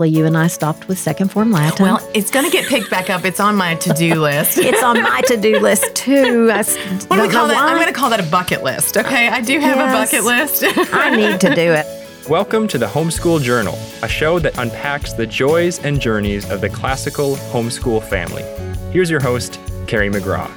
Well, you and I stopped with second form Latin. Well, it's going to get picked back up. It's on my to-do list. it's on my to-do list too. I s- what do we call know that? I'm going to call that a bucket list. Okay, I do have Yes. a bucket list. I need to do it. Welcome to the Homeschool Journal, a show that unpacks the joys and journeys of the classical homeschool family. Here's your host, Carrie McGraw.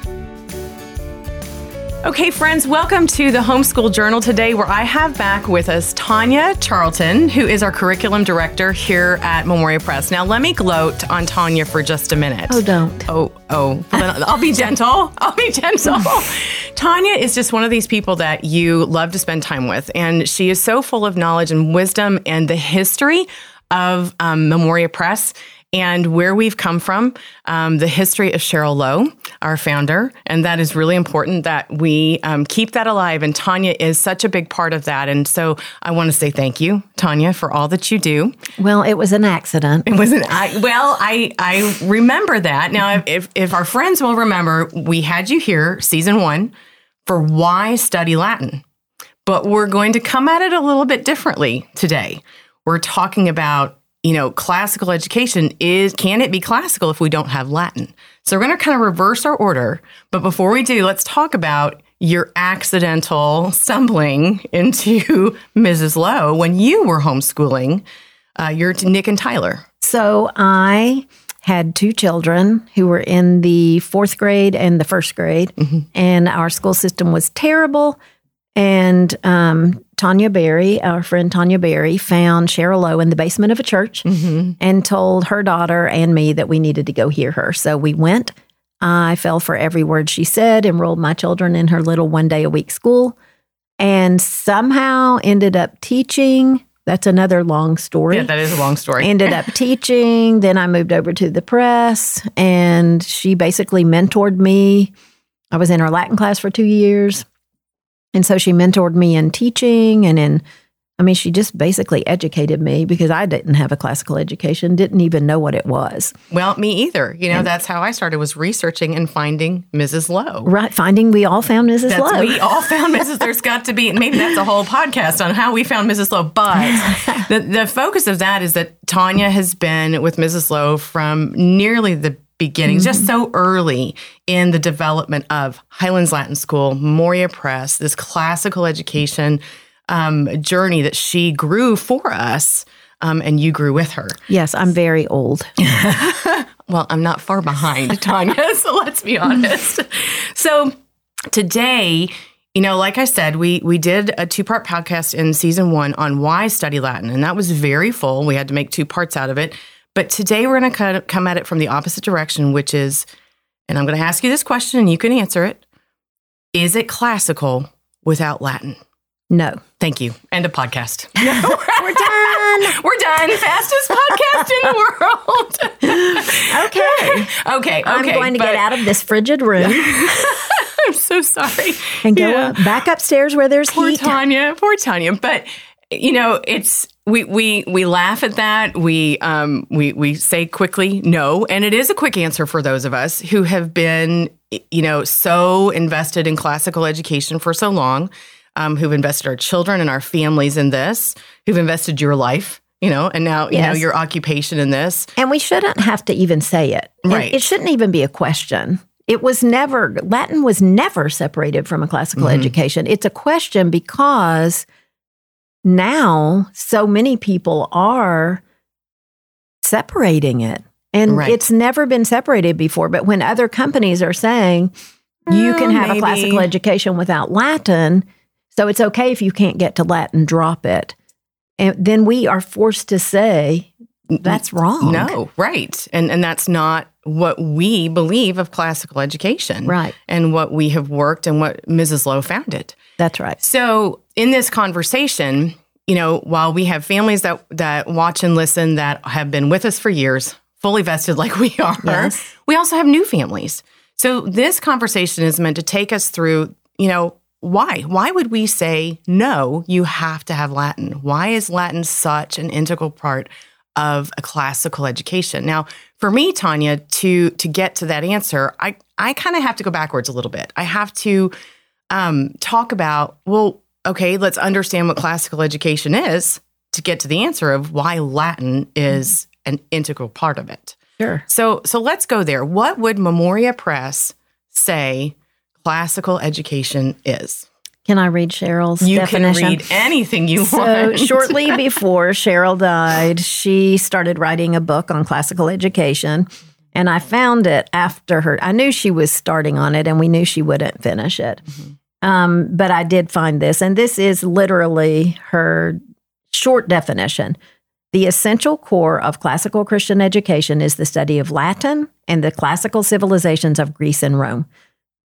Okay, friends, welcome to the Homeschool Journal today, where I have back with us Tanya Charlton, who is our curriculum director here at Memoria Press. Now, let me gloat on Tanya for just a minute. Oh, don't. Oh, oh. I'll be gentle. I'll be gentle. Tanya is just one of these people that you love to spend time with, and she is so full of knowledge and wisdom and the history of um, Memoria Press and where we've come from, um, the history of Cheryl Lowe, our founder, and that is really important that we um, keep that alive. And Tanya is such a big part of that. And so I want to say thank you, Tanya, for all that you do. Well, it was an accident. It wasn't I well, I I remember that. Now if if our friends will remember, we had you here season 1 for why study Latin. But we're going to come at it a little bit differently today. We're talking about you know, classical education is can it be classical if we don't have Latin? So we're going to kind of reverse our order. But before we do, let's talk about your accidental stumbling into Mrs. Lowe when you were homeschooling uh, your Nick and Tyler. So I had two children who were in the fourth grade and the first grade, and our school system was terrible. And um, Tanya Berry, our friend Tanya Berry, found Cheryl Lowe in the basement of a church mm-hmm. and told her daughter and me that we needed to go hear her. So we went. I fell for every word she said, enrolled my children in her little one day a week school, and somehow ended up teaching. That's another long story Yeah, that is a long story. ended up teaching. Then I moved over to the press, and she basically mentored me. I was in her Latin class for two years. And so she mentored me in teaching and in, I mean, she just basically educated me because I didn't have a classical education, didn't even know what it was. well, me either. You know, that's how I started was researching and finding Mrs. Lowe. Right. Finding we all found Mrs. That's Lowe. we all found Mrs. There's got to be maybe that's a whole podcast on how we found Mrs. Lowe. But the, the focus of that is that Tanya has been with Mrs. Lowe from nearly the beginning, just so early in the development of Highlands Latin School, Memoria Press, this classical education um, journey that she grew for us. Um, and you grew with her. yes, I'm very old. Well, I'm not far behind, Tanya, so let's be honest. So today, you know, like I said, we we did a two-part podcast in season 1 on why study Latin, and that was very full. We had to make two parts out of it. But today we're going to come at it from the opposite direction, which is and I'm going to ask you this question and you can answer it. Is it classical without Latin? No. Thank you. End of podcast. No, We're done. We're done. Fastest podcast in the world. Okay. okay. Okay. I'm going to but- get out of this frigid room I'm so sorry. and go Yeah. up, back upstairs where there's Poor heat. Tanya. Poor Tanya. But you know, it's we we we laugh at that. We um we we say quickly no, and it is a quick answer for those of us who have been you know so invested in classical education for so long, um, who've invested our children and our families in this, who've invested your life. You know, and now you know your occupation in this. And we shouldn't have to even say it. And Right. It shouldn't even be a question. It was never, Latin was never separated from a classical Mhm. education. It's a question because now so many people are separating it. And Right. it's never been separated before. But when other companies are saying you can have a classical education without Latin, so it's okay if you can't get to Latin, drop it. And then we are forced to say that's wrong. No, right. And and that's not what we believe of classical education. Right. And what we have worked and what Mrs. Lowe founded. That's right. So in this conversation, you know, while we have families that that watch and listen that have been with us for years, fully vested like we are, Yes. we also have new families. So this conversation is meant to take us through, you know, why? Why would we say no, you have to have Latin? Why is Latin such an integral part of a classical education? Now, for me, Tanya, to to get to that answer, I I kind of have to go backwards a little bit. I have to um, talk about well, okay, let's understand what classical education is, to get to the answer of why Latin is an integral part of it. Sure. So so let's go there. What would Memoria Press say classical education is? Can I read Cheryl's You definition? can read anything you So, want. shortly before Cheryl died, she started writing a book on classical education. And I found it after her. I knew she was starting on it and we knew she wouldn't finish it. Um, but I did find this, and this is literally her short definition. The essential core of classical Christian education is the study of Latin and the classical civilizations of Greece and Rome.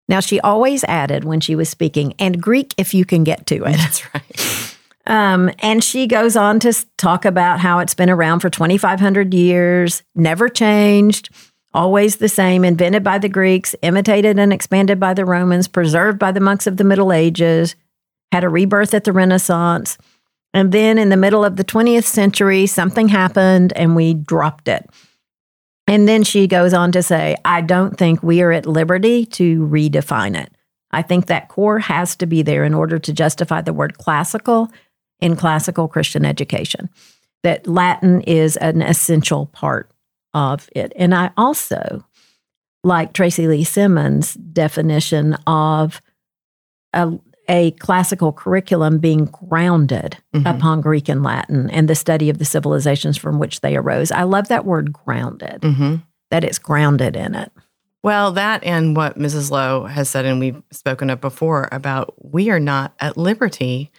Now, she always added when she was speaking, and Greek if you can get to it. That's right. Um, and she goes on to talk about how it's been around for 2,500 years, never changed, always the same, invented by the Greeks, imitated and expanded by the Romans, preserved by the monks of the Middle Ages, had a rebirth at the Renaissance. And then in the middle of the 20th century, something happened and we dropped it. And then she goes on to say, I don't think we are at liberty to redefine it. I think that core has to be there in order to justify the word classical in classical Christian education, that Latin is an essential part of it. And I also like Tracy Lee Simmons' definition of a, a classical curriculum being grounded Mhm. upon Greek and Latin and the study of the civilizations from which they arose. I love that word grounded, hmm that it's grounded in it. Well, that and what Mrs. Lowe has said, and we've spoken of before about we are not at liberty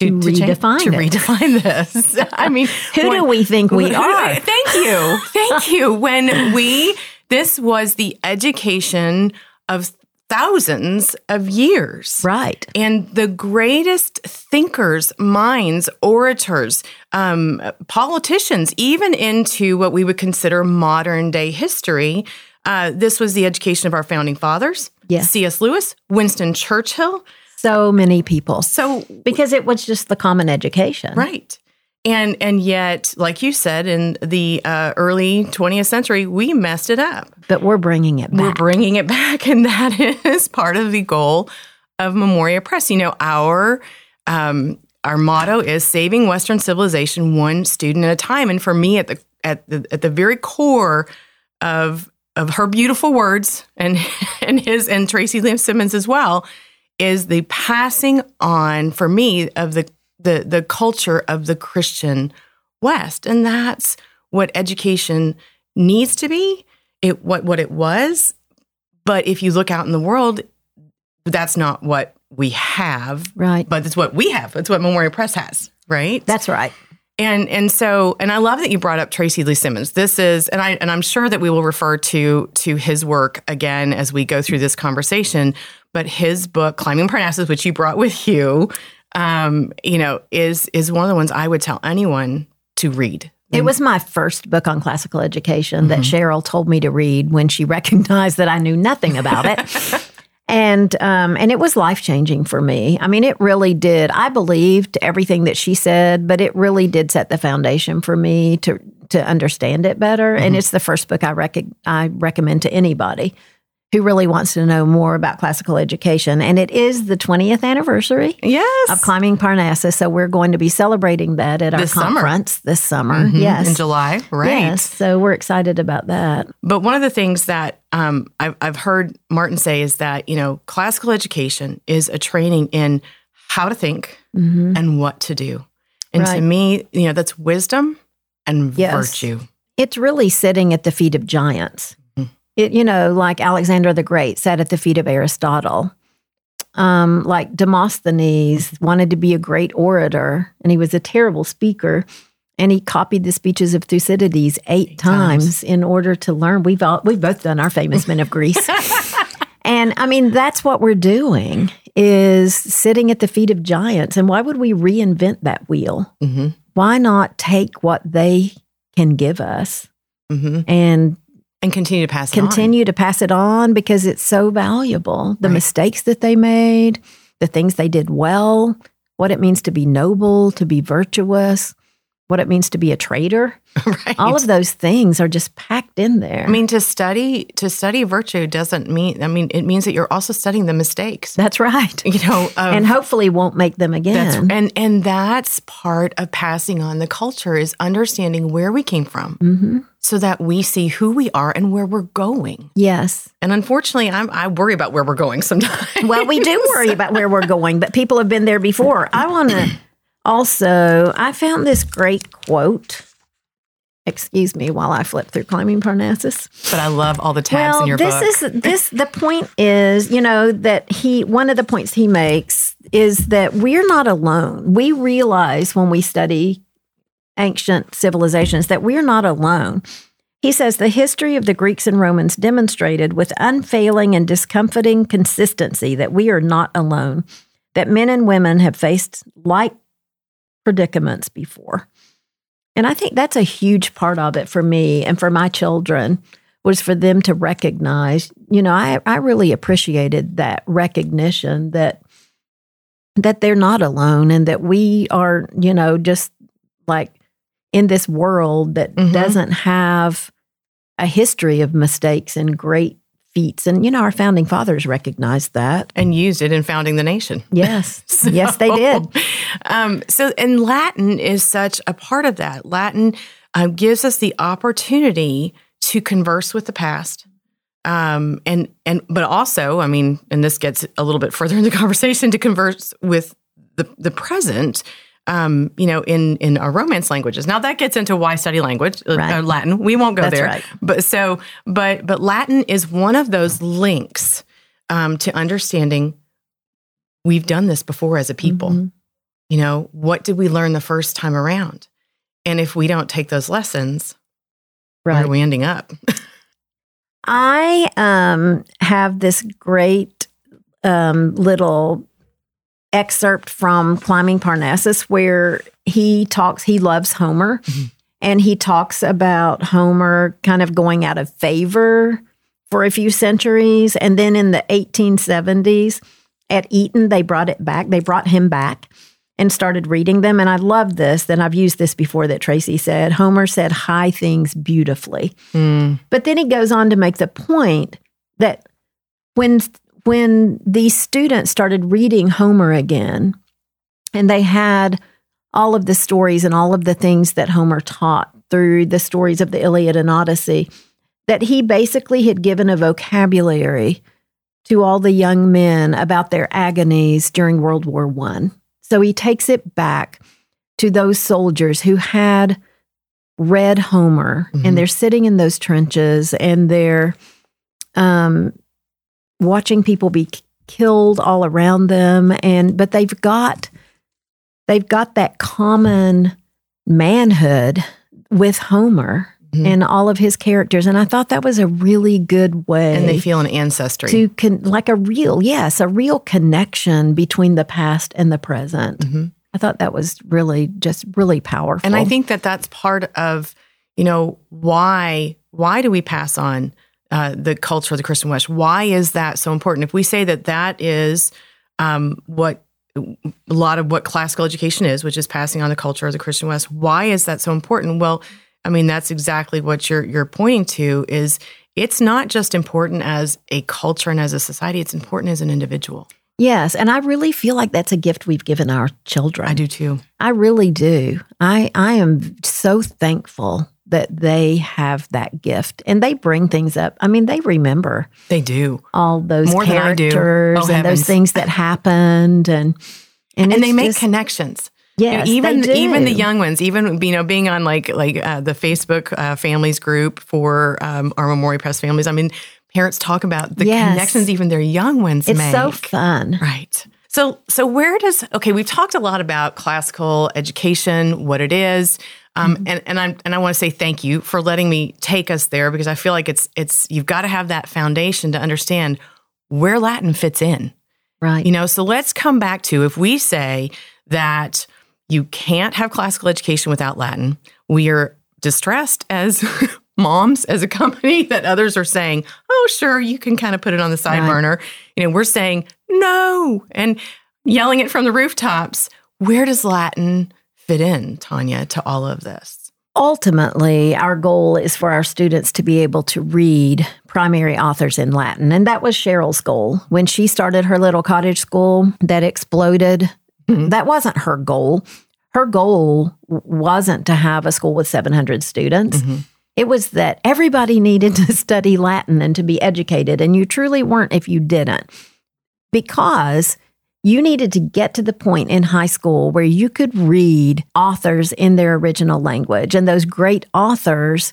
To change- redefine to it. redefine this. I mean, Who do we think we are? Thank you. Thank you. When we, this was the education of thousands of years. Right. And the greatest thinkers, minds, orators, um, politicians, even into what we would consider modern day history. Uh, this was the education of our founding fathers. Yes. C.S. Lewis, Winston Churchill. So many people. So Because it was just the common education. Right. And and yet, like you said, in the uh, early 20th century, we messed it up. But we're bringing it back. We're bringing it back, and that is part of the goal of Memoria Press. You know, our um, our motto is saving Western civilization one student at a time. And for me, at the at the at the very core of of her beautiful words and and his and Tracy Lee Simmons as well is the passing on for me of the the the culture of the Christian West, and that's what education needs to be. It what what it was, but if you look out in the world, that's not what we have. right. But it's what we have. It's what Memoria Press has, right? That's right. And and so and I love that you brought up Tracy Lee Simmons. This is and I and I'm sure that we will refer to to his work again as we go through this conversation. But his book, Climbing Parnassus, which you brought with you, um, you know, is is one of the ones I would tell anyone to read. It was my first book on classical education that Cheryl told me to read when she recognized that I knew nothing about it. and um, and it was life changing for me. I mean, it really did. I believed everything that she said, but it really did set the foundation for me to to understand it better. And it's the first book I rec- I recommend to anybody who really wants to know more about classical education. And it is the 20th anniversary Yes. of climbing Parnassus. So we're going to be celebrating that at our This summer. conference this summer. Mhm, Yes. In July. Right. Yes. So we're excited about that. But one of the things that um, I've, I've heard Martin say is that, you know, classical education is a training in how to think hmm and what to do. And to me, you know, that's wisdom and Yes. virtue. It's really sitting at the feet of giants. It, you know, like Alexander the Great sat at the feet of Aristotle. Um, like Demosthenes wanted to be a great orator, and he was a terrible speaker. And he copied the speeches of Thucydides eight, Eight times, times. in order to learn. We've all we've both done our famous men of Greece. And I mean, that's what we're doing is sitting at the feet of giants. And why would we reinvent that wheel? hmm Why not take what they can give us hmm and And continue to pass it on. continue to pass it on because it's so valuable. The Right. mistakes that they made, the things they did well, what it means to be noble, to be virtuous. What it means to be a traitor. right. All of those things are just packed in there. I mean, to study to study virtue doesn't mean. I mean, it means that you're also studying the mistakes. that's right. You know, of, and hopefully won't make them again. that's and and that's part of passing on the culture is understanding where we came from, hmm so that we see who we are and where we're going. Yes. And unfortunately, I'm, I worry about where we're going sometimes. Well, we do worry about where we're going, but people have been there before. I want to also, I found this great quote. Excuse me while I flip through Climbing Parnassus. but I love all the tabs well, in your this book. is this the point is, you know, that he one of the points he makes is that we're not alone. We realize when we study ancient civilizations that we're not alone. He says the history of the Greeks and Romans demonstrated with unfailing and discomforting consistency that we are not alone, that men and women have faced like predicaments before. And I think that's a huge part of it for me and for my children was for them to recognize, you know, I, I really appreciated that recognition that that they're not alone and that we are, you know, just like in this world that Mhm. doesn't have a history of mistakes and great feats. And, you know, our founding fathers recognized that. and used it in founding the nation. Yes. yes, they did. Um, so, and Latin is such a part of that. Latin um, gives us the opportunity to converse with the past. Um, and and but also, I mean, and this gets a little bit further in the conversation to converse with the the present. Um, you know, in in our Romance languages. Now that gets into why study language, uh, Right. uh, Latin. We won't go That's there. right. But so, but but Latin is one of those links um, to understanding. We've done this before as a people. Mhm. You know, what did we learn the first time around? And if we don't take those lessons, where are we ending up? I um, have this great um, little excerpt from Climbing Parnassus where he talks, he loves Homer, Mhm. and he talks about Homer kind of going out of favor for a few centuries. And then in the 1870s at Eton, they brought it back, they brought him back. And started reading them. And I love this. And I've used this before that Tracy said Homer said high things beautifully. But then he goes on to make the point that when when these students started reading Homer again, and they had all of the stories and all of the things that Homer taught through the stories of the Iliad and Odyssey, that he basically had given a vocabulary to all the young men about their agonies during World War One. So he takes it back to those soldiers who had read Homer Mhm. and they're sitting in those trenches and they're um, watching people be killed all around them and but they've got they've got that common manhood with Homer Mhm. and all of his characters and I thought that was a really good way and they feel an ancestry. to con- like a real yes a real connection between the past and the present Mhm. i thought that was really just really powerful And I think that that's part of, you know, why why do we pass on uh, the culture of the Christian West? Why is that so important? If we say that that is um, what a lot of what classical education is, which is passing on the culture of the Christian West, why is that so important? Well, I mean, that's exactly what you're you're pointing to. Is it's not just important as a culture and as a society; it's important as an individual. yes and i really feel like that's a gift we've given our children I do too. i really do i i am so thankful that they have that gift and they bring things up i mean they remember They do. all those More than I do. characters Oh, and heavens. those things that happened and and, And they make just- connections. You know, even even the young ones, even you know, being on like like uh, the Facebook uh, families group for um, our Memoria Press families. I mean, parents talk about the Yes. connections even their young ones it's make. so fun Right. So so where does okay? We've talked a lot about classical education, what it is, um, Mm-hmm. and and I and I want to say thank you for letting me take us there because I feel like it's it's you've got to have that foundation to understand where Latin fits in. right You know, so let's come back to if we say that you can't have classical education without Latin, we are distressed as moms, as a company, that others are saying, oh, sure, you can kind of put it on the side Right. burner. You know, we're saying no and yelling it from the rooftops. Where does Latin fit in, Tanya, to all of this? Ultimately, our goal is for our students to be able to read primary authors in Latin. And that was Cheryl's goal. When she started her little cottage school that exploded, Mhm. that wasn't her goal. Her goal wasn't to have a school with 700 students. Mhm. It was that everybody needed to study Latin and to be educated, and you truly weren't if you didn't, because you needed to get to the point in high school where you could read authors in their original language, and those great authors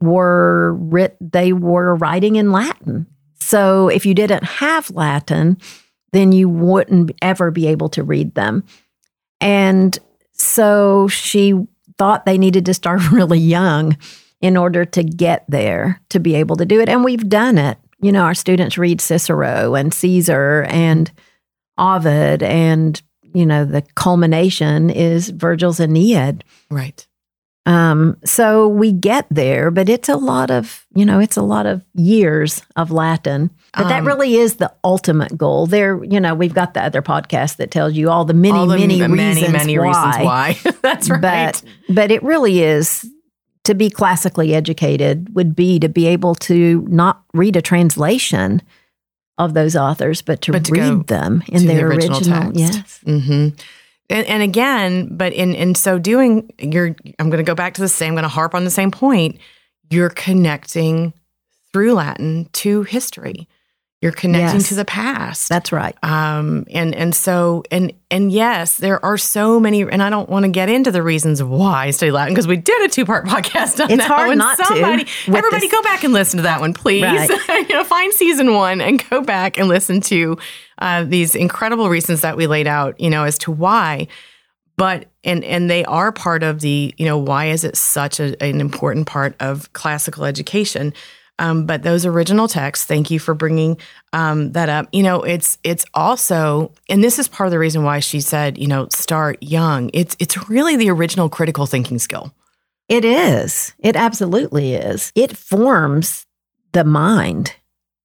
were writ- they were writing in Latin. So if you didn't have Latin, then you wouldn't ever be able to read them. And so she thought they needed to start really young in order to get there to be able to do it. And we've done it. You know, our students read Cicero and Caesar and Ovid, and, you know, the culmination is Virgil's Aeneid. Right. Um, so we get there, but it's a lot of, you know, it's a lot of years of Latin. But that Um, really is the ultimate goal. There, you know, we've got the other podcast that tells you all the many, all the many, m- reasons many, many why. reasons why. That's right. But but it really is to be classically educated would be to be able to not read a translation of those authors, but to, But to read them in to the their original original. text. Yes. hmm And, and again, but in in so doing, you're. I'm going to go back to the same. I'm going to harp on the same point. You're connecting through Latin to history. You're connecting Yes. to the past. That's right. um, and and so and and yes, there are so many. And I don't want to get into the reasons why I study Latin because we did a two part podcast on It's that. hard one. not to Somebody, with everybody, this- go back and listen to that one, please. Right. you know, find season one and go back and listen to uh, these incredible reasons that we laid out. You know, as to why. But and and they are part of the you know why is it such a, an important part of classical education. Um, but those original texts, thank you for bringing um, that up. You know, it's it's also, and this is part of the reason why she said, you know, start young. It's it's really the original critical thinking skill. It is. It absolutely is. It forms the mind.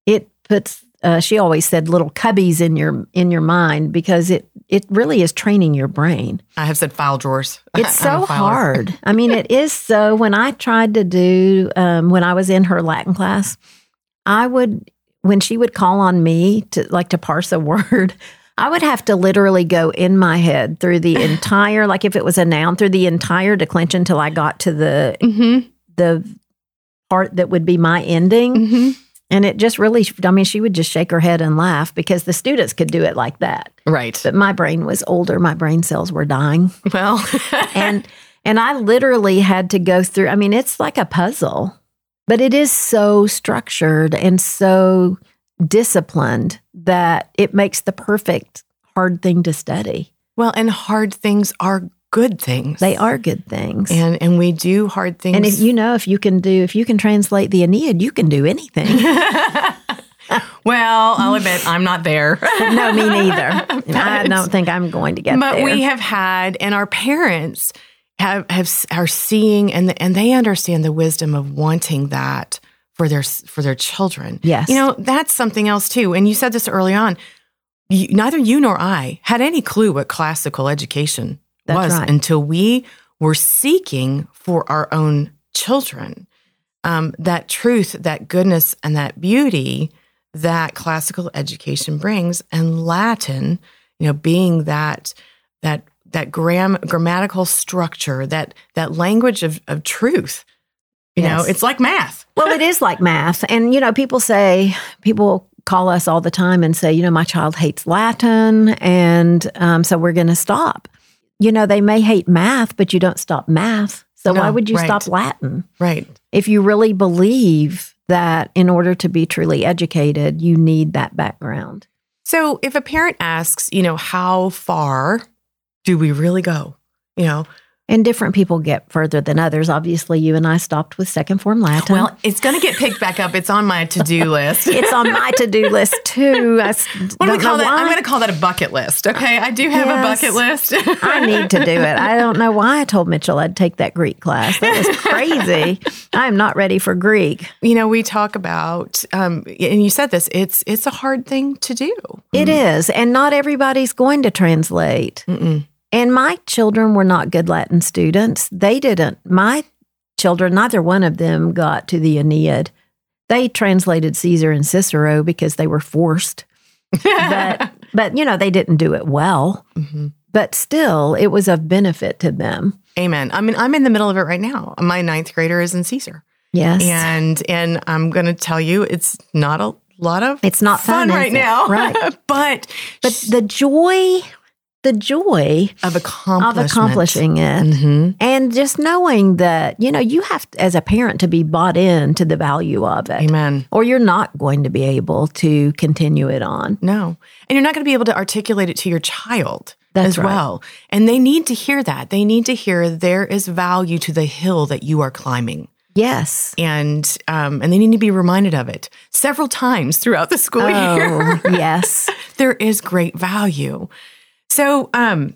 It puts. Uh, she always said little cubbies in your in your mind because it it really is training your brain. I have said file drawers. It's so hard. I mean, it is so. When I tried to do, um, when I was in her Latin class, I would, when she would call on me to like to parse a word, I would have to literally go in my head through the entire, like if it was a noun, through the entire declension until I got to the Mhm, the part that would be my ending. mhm. And it just really, I mean, she would just shake her head and laugh because the students could do it like that. Right. But my brain was older. My brain cells were dying Well, and and I literally had to go through. I mean, it's like a puzzle, but it is so structured and so disciplined that it makes the perfect hard thing to study. well, and hard things are good things. They are good things. And, and we do hard things. And if you know if you can do if you can translate the Aeneid, you can do anything. well, I'll admit I'm not there. no, me neither. I don't think I'm going to get but there. But we have had and our parents have have are seeing and and they understand the wisdom of wanting that for their for their children. Yes. You know, that's something else too. And you said this early on. You, neither you nor I had any clue what classical education That's was right. until we were seeking for our own children um, that truth, that goodness, and that beauty that classical education brings, and Latin, you know, being that that that gram grammatical structure, that that language of of truth. You know, it's like math. Well, it is like math. And, you know, people say, people call us all the time and say, you know, my child hates Latin. And um, so we're going to stop. You know, they may hate math, but you don't stop math. So why would you right. stop Latin? Right. If you really believe that in order to be truly educated, you need that background. So if a parent asks, you know, how far do we really go? You know, And different people get further than others. Obviously, you and I stopped with second form Latin. well, it's going to get picked back up. It's on my to-do list. it's on my to do list too. I What do we call that? I'm going to call that a bucket list. Okay, I do have Yes. a bucket list. I need to do it. I don't know why I told Mitchell I'd take that Greek class. That was crazy. I'm not ready for Greek. you know, we talk about, um, and you said this. It's it's a hard thing to do. It is, and not everybody's going to translate. Mm-mm. And my children were not good Latin students. They didn't. My children, neither one of them got to the Aeneid. They translated Caesar and Cicero because they were forced. but, but, you know, they didn't do it well. Mhm. But still, it was of benefit to them. Amen. I mean, I'm in the middle of it right now. My ninth grader is in Caesar. Yes. And and I'm gonna tell you, it's not a lot of It's not fun, is right now. Right. but But the joy, the joy of of accomplishing it. Mhm. And just knowing that, you know, you have, as a parent, to be bought in to the value of it, Amen. or you're not going to be able to continue it on. No. And you're not going to be able to articulate it to your child That's as right. well. And they need to hear that. They need to hear there is value to the hill that you are climbing. Yes. And um, and they need to be reminded of it several times throughout the school year. Oh, yes. there is great value. So, um,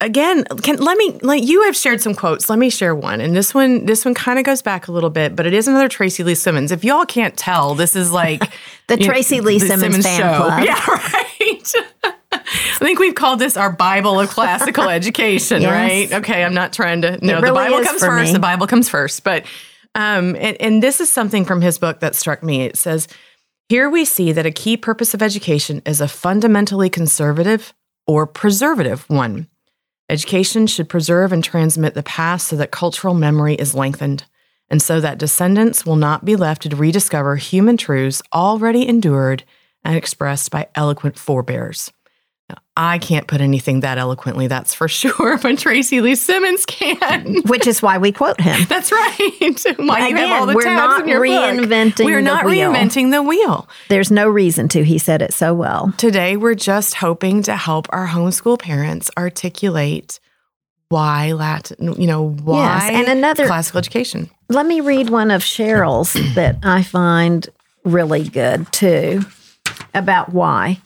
again, can let me like you have shared some quotes. Let me share one, and this one this one kind of goes back a little bit, but it is another Tracy Lee Simmons. If y'all can't tell, this is like The you know, Tracy Lee the Simmons, fan club. Yeah, right. I think we've called this our Bible of classical education, Yes. right? Okay, I'm not trying to. No, the Bible comes first. me. The Bible comes first, but um, and, and this is something from his book that struck me. It says, "Here we see that a key purpose of education is a fundamentally conservative or preservative one. Education should preserve and transmit the past so that cultural memory is lengthened." And so that descendants will not be left to rediscover human truths already endured and expressed by eloquent forebears. I can't put anything that eloquently, that's for sure, but Tracy Lee Simmons can. Which is why we quote him. That's right. Why you have all the we're tabs not in your book. reinventing We're the not wheel. reinventing the wheel. There's no reason to. He said it so well. Today, we're just hoping to help our homeschool parents articulate why Latin, you know, why Yes, and another- classical education. Let me read one of Cheryl's that I find really good too about why.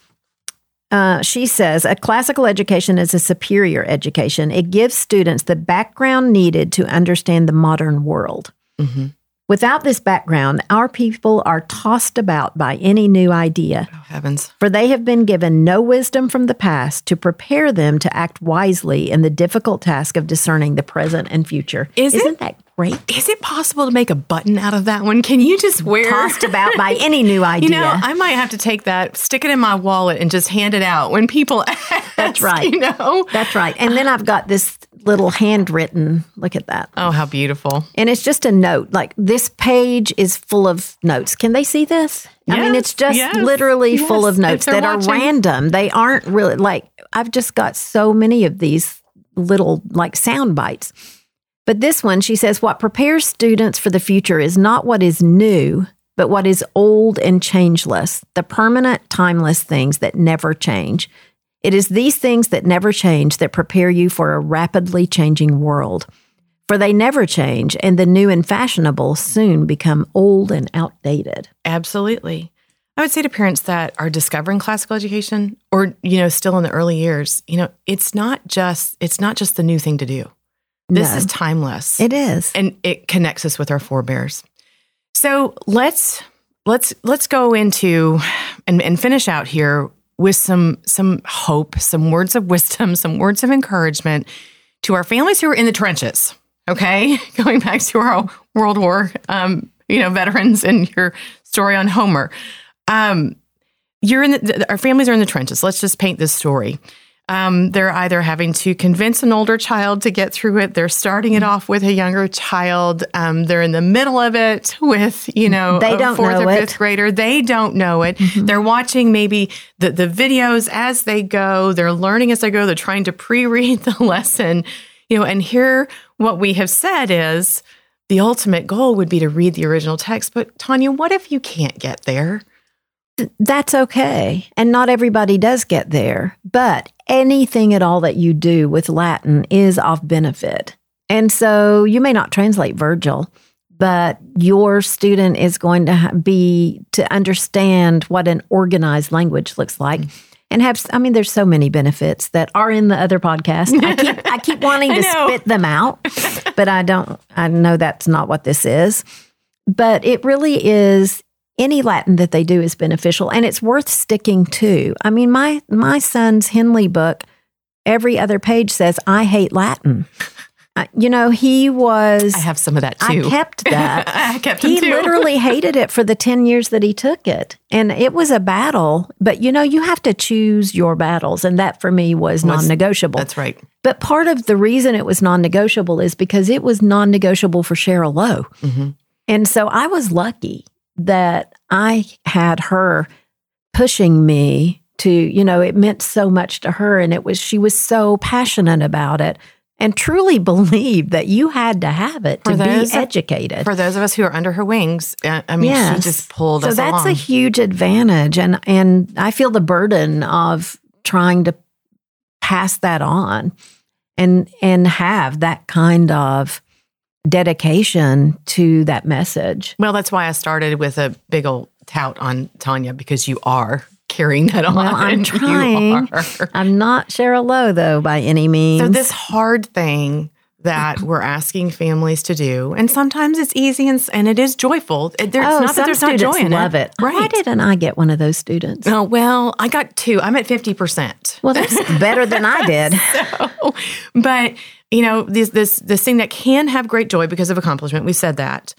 Uh, she says a classical education is a superior education. It gives students the background needed to understand the modern world. Mhm. Without this background, our people are tossed about by any new idea, Oh, heavens. for they have been given no wisdom from the past to prepare them to act wisely in the difficult task of discerning the present and future. Is it? Isn't that great? Is it possible to make a button out of that one? Can you just wear tossed about by any new idea. You know, I might have to take that, stick it in my wallet, and just hand it out when people ask. That's right. You know. That's right. And then I've got this little handwritten, look at that. Oh, how beautiful! And it's just a note. Like this page is full of notes. Can they see this? I mean, it's just yes, literally full of notes that watching. are random. They aren't really like, I've just got so many of these little like sound bites. But this one, she says, what prepares students for the future is not what is new, but what is old and changeless, the permanent, timeless things that never change. It is these things that never change that prepare you for a rapidly changing world. For they never change, and the new and fashionable soon become old and outdated. Absolutely. I would say to parents that are discovering classical education, or you know, still in the early years, you know, it's not just it's not just the new thing to do. This No. is timeless. It is. and it connects us with our forebears. So let's let's let's go into and, and finish out here with some some hope, some words of wisdom, some words of encouragement to our families who are in the trenches. Okay, going back to our World War, um, you know, veterans and your story on Homer. Um, you're in the, th- our families are in the trenches. Let's just paint this story. Um, they're either having to convince an older child to get through it. They're starting it off with a younger child. Um, they're in the middle of it with, you know, They a don't fourth know or it. fifth grader. They don't know it. They're watching maybe the, the videos as they go. They're learning as they go. They're trying to pre-read the lesson, you know, and here what we have said is the ultimate goal would be to read the original text. But Tanya, what if you can't get there? That's okay. And not everybody does get there, but anything at all that you do with Latin is of benefit. And so you may not translate Virgil, but your student is going to be to understand what an organized language looks like. Mm-hmm. And have, I mean, there's so many benefits that are in the other podcast. I keep, I keep wanting to spit them out, but I don't, I know that's not what this is. But it really is any Latin that they do is beneficial and it's worth sticking to. I mean, my my son's Henle book every other page says, I hate Latin. Uh, you know, he was. I have some of that I kept that. I kept he too. literally hated it for the 10 years that he took it. And it was a battle, but you know, you have to choose your battles. And that for me was non negotiable. That's right. But part of the reason it was non negotiable is because it was non negotiable for Cheryl Lowe. hmm And so I was lucky that I had her pushing me to, you know, it meant so much to her. And it was, she was so passionate about it and truly believed that you had to have it For to those be educated. For those of us who are under her wings, uh, I mean, she just pulled us out. so us that's along. a huge advantage. And, and I feel the burden of trying to pass that on and, and have that kind of dedication to that message. well, that's why I started with a big old tout on Tanya because you are carrying that on. Well, I'm trying. I'm not Cheryl Lowe, though, by any means. So this hard thing that we're asking families to do, and sometimes it's easy and, and it is joyful. It- There's oh, not some that there's not joy in love it. Why Right. didn't I get one of those students? Oh, well, I got two. I'm at 50%. Well, that's better than I did. so, but you know this this this thing that can have great joy because of accomplishment we said that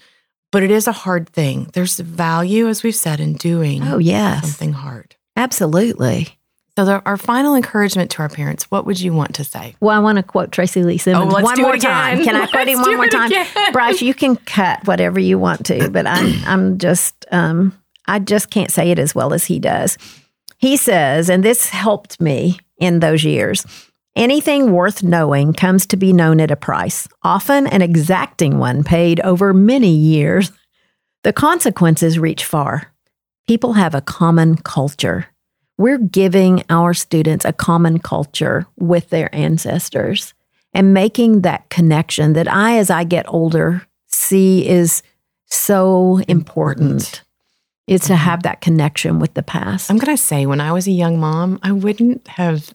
but it is a hard thing there's value as we've said in doing Oh, yes, something hard absolutely. So the, our final encouragement to our parents what would you want to say Well, I want to quote Tracy Lee Simmons Oh, one more time. Can I quote Let's him one more time? again. Bryce, you can cut whatever you want to, but I'm I'm just um I just can't say it as well as he does. He says, and this helped me in those years. Anything worth knowing comes to be known at a price, often an exacting one paid over many years. The consequences reach far. People have a common culture. We're giving our students a common culture with their ancestors and making that connection that I, as I get older, see is so important. Is to mm-hmm. have that connection with the past. i'm going to say when i was a young mom i wouldn't have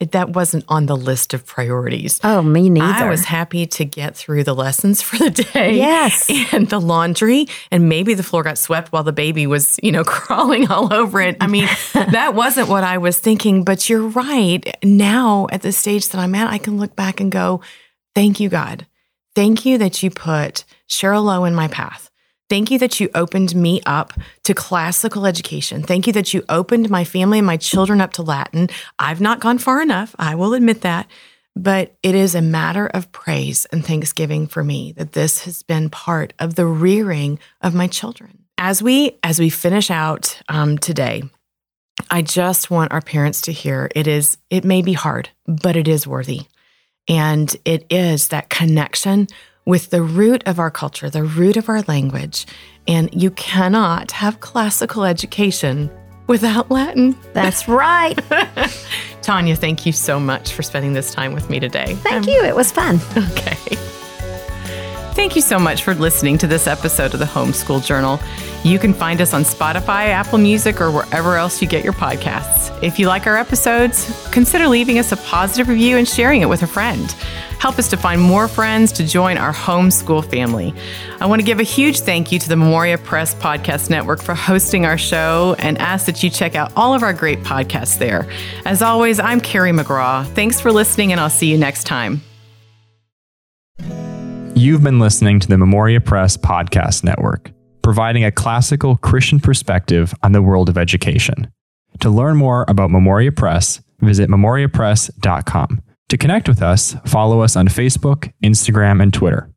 it, that wasn't on the list of priorities oh, me neither. I was happy to get through the lessons for the day. Yes. And the laundry, and maybe the floor got swept while the baby was, you know, crawling all over it. I mean, that wasn't what I was thinking, but you're right. Now, at the stage that I'm at, I can look back and go, thank you, God. Thank you that you put Cheryl Lowe in my path. Thank you that you opened me up to classical education. Thank you that you opened my family and my children up to Latin. I've not gone far enough. I will admit that. But it is a matter of praise and thanksgiving for me that this has been part of the rearing of my children. As we as we finish out um, today, I just want our parents to hear it is it may be hard, but it is worthy, and it is that connection with the root of our culture, the root of our language, and you cannot have classical education without Latin. That's right. Tanya, thank you so much for spending this time with me today. Thank um, you. It was fun. Okay. Thank you so much for listening to this episode of the Homeschool Journal. You can find us on Spotify, Apple Music, or wherever else you get your podcasts. If you like our episodes, consider leaving us a positive review and sharing it with a friend. Help us to find more friends to join our homeschool family. I want to give a huge thank you to the Memoria Press Podcast Network for hosting our show and ask that you check out all of our great podcasts there. As always, I'm Carrie McGraw. Thanks for listening, and I'll see you next time. You've been listening to the Memoria Press Podcast Network, providing a classical Christian perspective on the world of education. To learn more about Memoria Press, visit memoriapress.com. To connect with us, follow us on Facebook, Instagram, and Twitter.